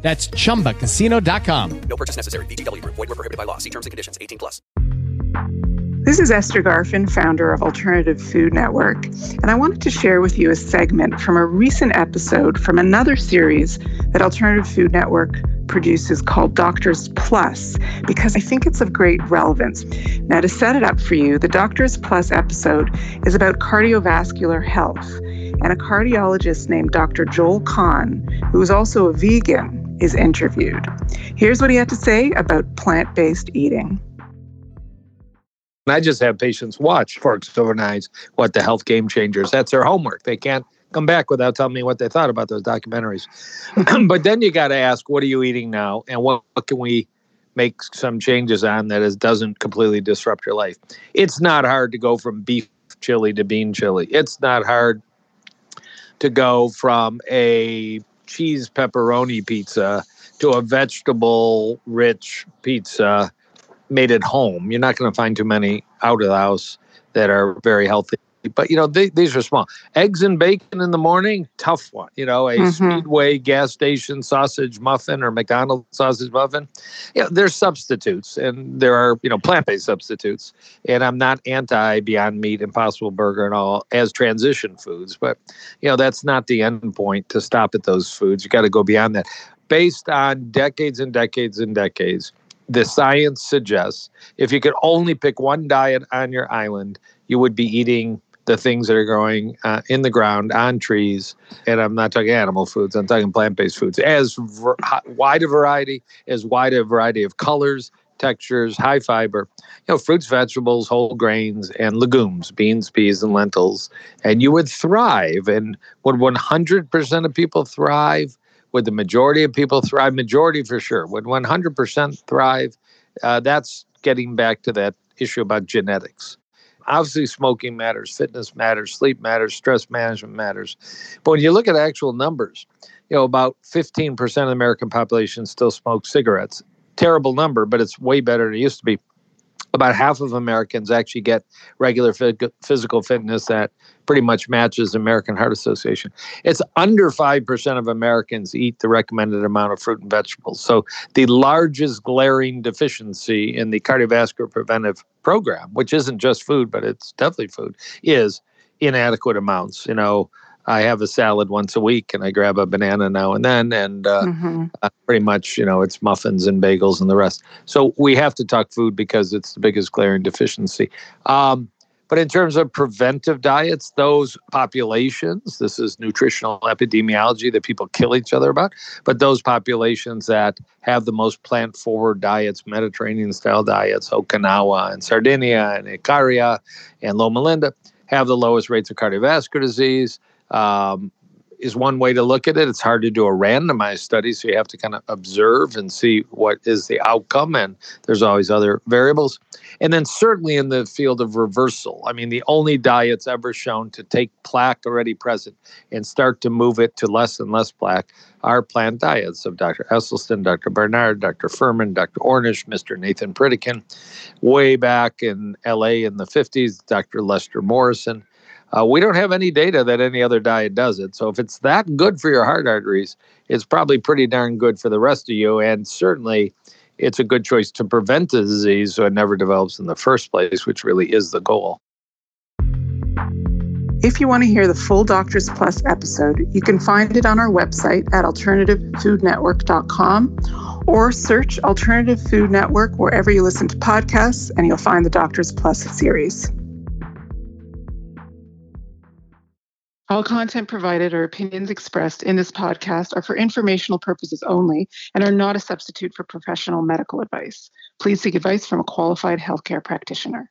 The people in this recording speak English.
That's chumbacasino.com. No purchase necessary. VGW Group. Void were prohibited by law. See terms and conditions. 18 plus. This is Esther Garfin, founder of Alternative Food Network, and I wanted to share with you a segment from a recent episode from another series that Alternative Food Network produces called Doctors Plus, because I think it's of great relevance. Now, to set it up for you, the Doctors Plus episode is about cardiovascular health, and a cardiologist named Dr. Joel Kahn, who is also a vegan, is interviewed. Here's what he had to say about plant based eating. I just have patients watch Forks Over Knives, What the Health Game Changers. That's their homework. They can't come back without telling me what they thought about those documentaries. but then you got to ask, what are you eating now? And what, what can we make some changes on that is, doesn't completely disrupt your life? It's not hard to go from beef chili to bean chili. It's not hard to go from a cheese pepperoni pizza to a vegetable rich pizza made at home. You're not going to find too many out of the house that are very healthy. But you know they, these are small. Eggs and bacon in the morning, tough one. You know, a mm-hmm. Speedway gas station sausage muffin or McDonald's sausage muffin. Yeah, you know, there's substitutes, and there are you know plant-based substitutes. And I'm not anti Beyond Meat, Impossible Burger, and all as transition foods. But you know that's not the end point to stop at those foods. You got to go beyond that. Based on decades and decades and decades, the science suggests if you could only pick one diet on your island, you would be eating the things that are growing uh, in the ground on trees. And I'm not talking animal foods, I'm talking plant based foods. As ver- wide a variety, as wide a variety of colors, textures, high fiber, you know, fruits, vegetables, whole grains, and legumes, beans, peas, and lentils. And you would thrive. And would 100% of people thrive? Would the majority of people thrive? Majority for sure. Would 100% thrive? Uh, that's getting back to that issue about genetics. Obviously, smoking matters, fitness matters, sleep matters, stress management matters. But when you look at actual numbers, you know, about 15% of the American population still smokes cigarettes. Terrible number, but it's way better than it used to be about half of Americans actually get regular physical fitness that pretty much matches American Heart Association. It's under 5% of Americans eat the recommended amount of fruit and vegetables. So the largest glaring deficiency in the cardiovascular preventive program, which isn't just food, but it's definitely food, is inadequate amounts. You know, I have a salad once a week and I grab a banana now and then. And uh, mm-hmm. uh, pretty much, you know, it's muffins and bagels and the rest. So we have to talk food because it's the biggest glaring deficiency. Um, but in terms of preventive diets, those populations, this is nutritional epidemiology that people kill each other about, but those populations that have the most plant forward diets, Mediterranean style diets, Okinawa and Sardinia and Ikaria and Loma Linda, have the lowest rates of cardiovascular disease, um, is one way to look at it. It's hard to do a randomized study, so you have to kind of observe and see what is the outcome, and there's always other variables. And then, certainly in the field of reversal, I mean, the only diets ever shown to take plaque already present and start to move it to less and less plaque are plant diets of Dr. Esselstyn, Dr. Barnard, Dr. Fuhrman, Dr. Ornish, Mr. Nathan Pritikin. Way back in LA in the 50s, Dr. Lester Morrison uh, we don't have any data that any other diet does it. So if it's that good for your heart arteries, it's probably pretty darn good for the rest of you. And certainly, it's a good choice to prevent the disease so it never develops in the first place, which really is the goal. If you want to hear the full Doctors Plus episode, you can find it on our website at alternativefoodnetwork.com or search Alternative Food Network wherever you listen to podcasts, and you'll find the Doctors Plus series. All content provided or opinions expressed in this podcast are for informational purposes only and are not a substitute for professional medical advice. Please seek advice from a qualified healthcare practitioner.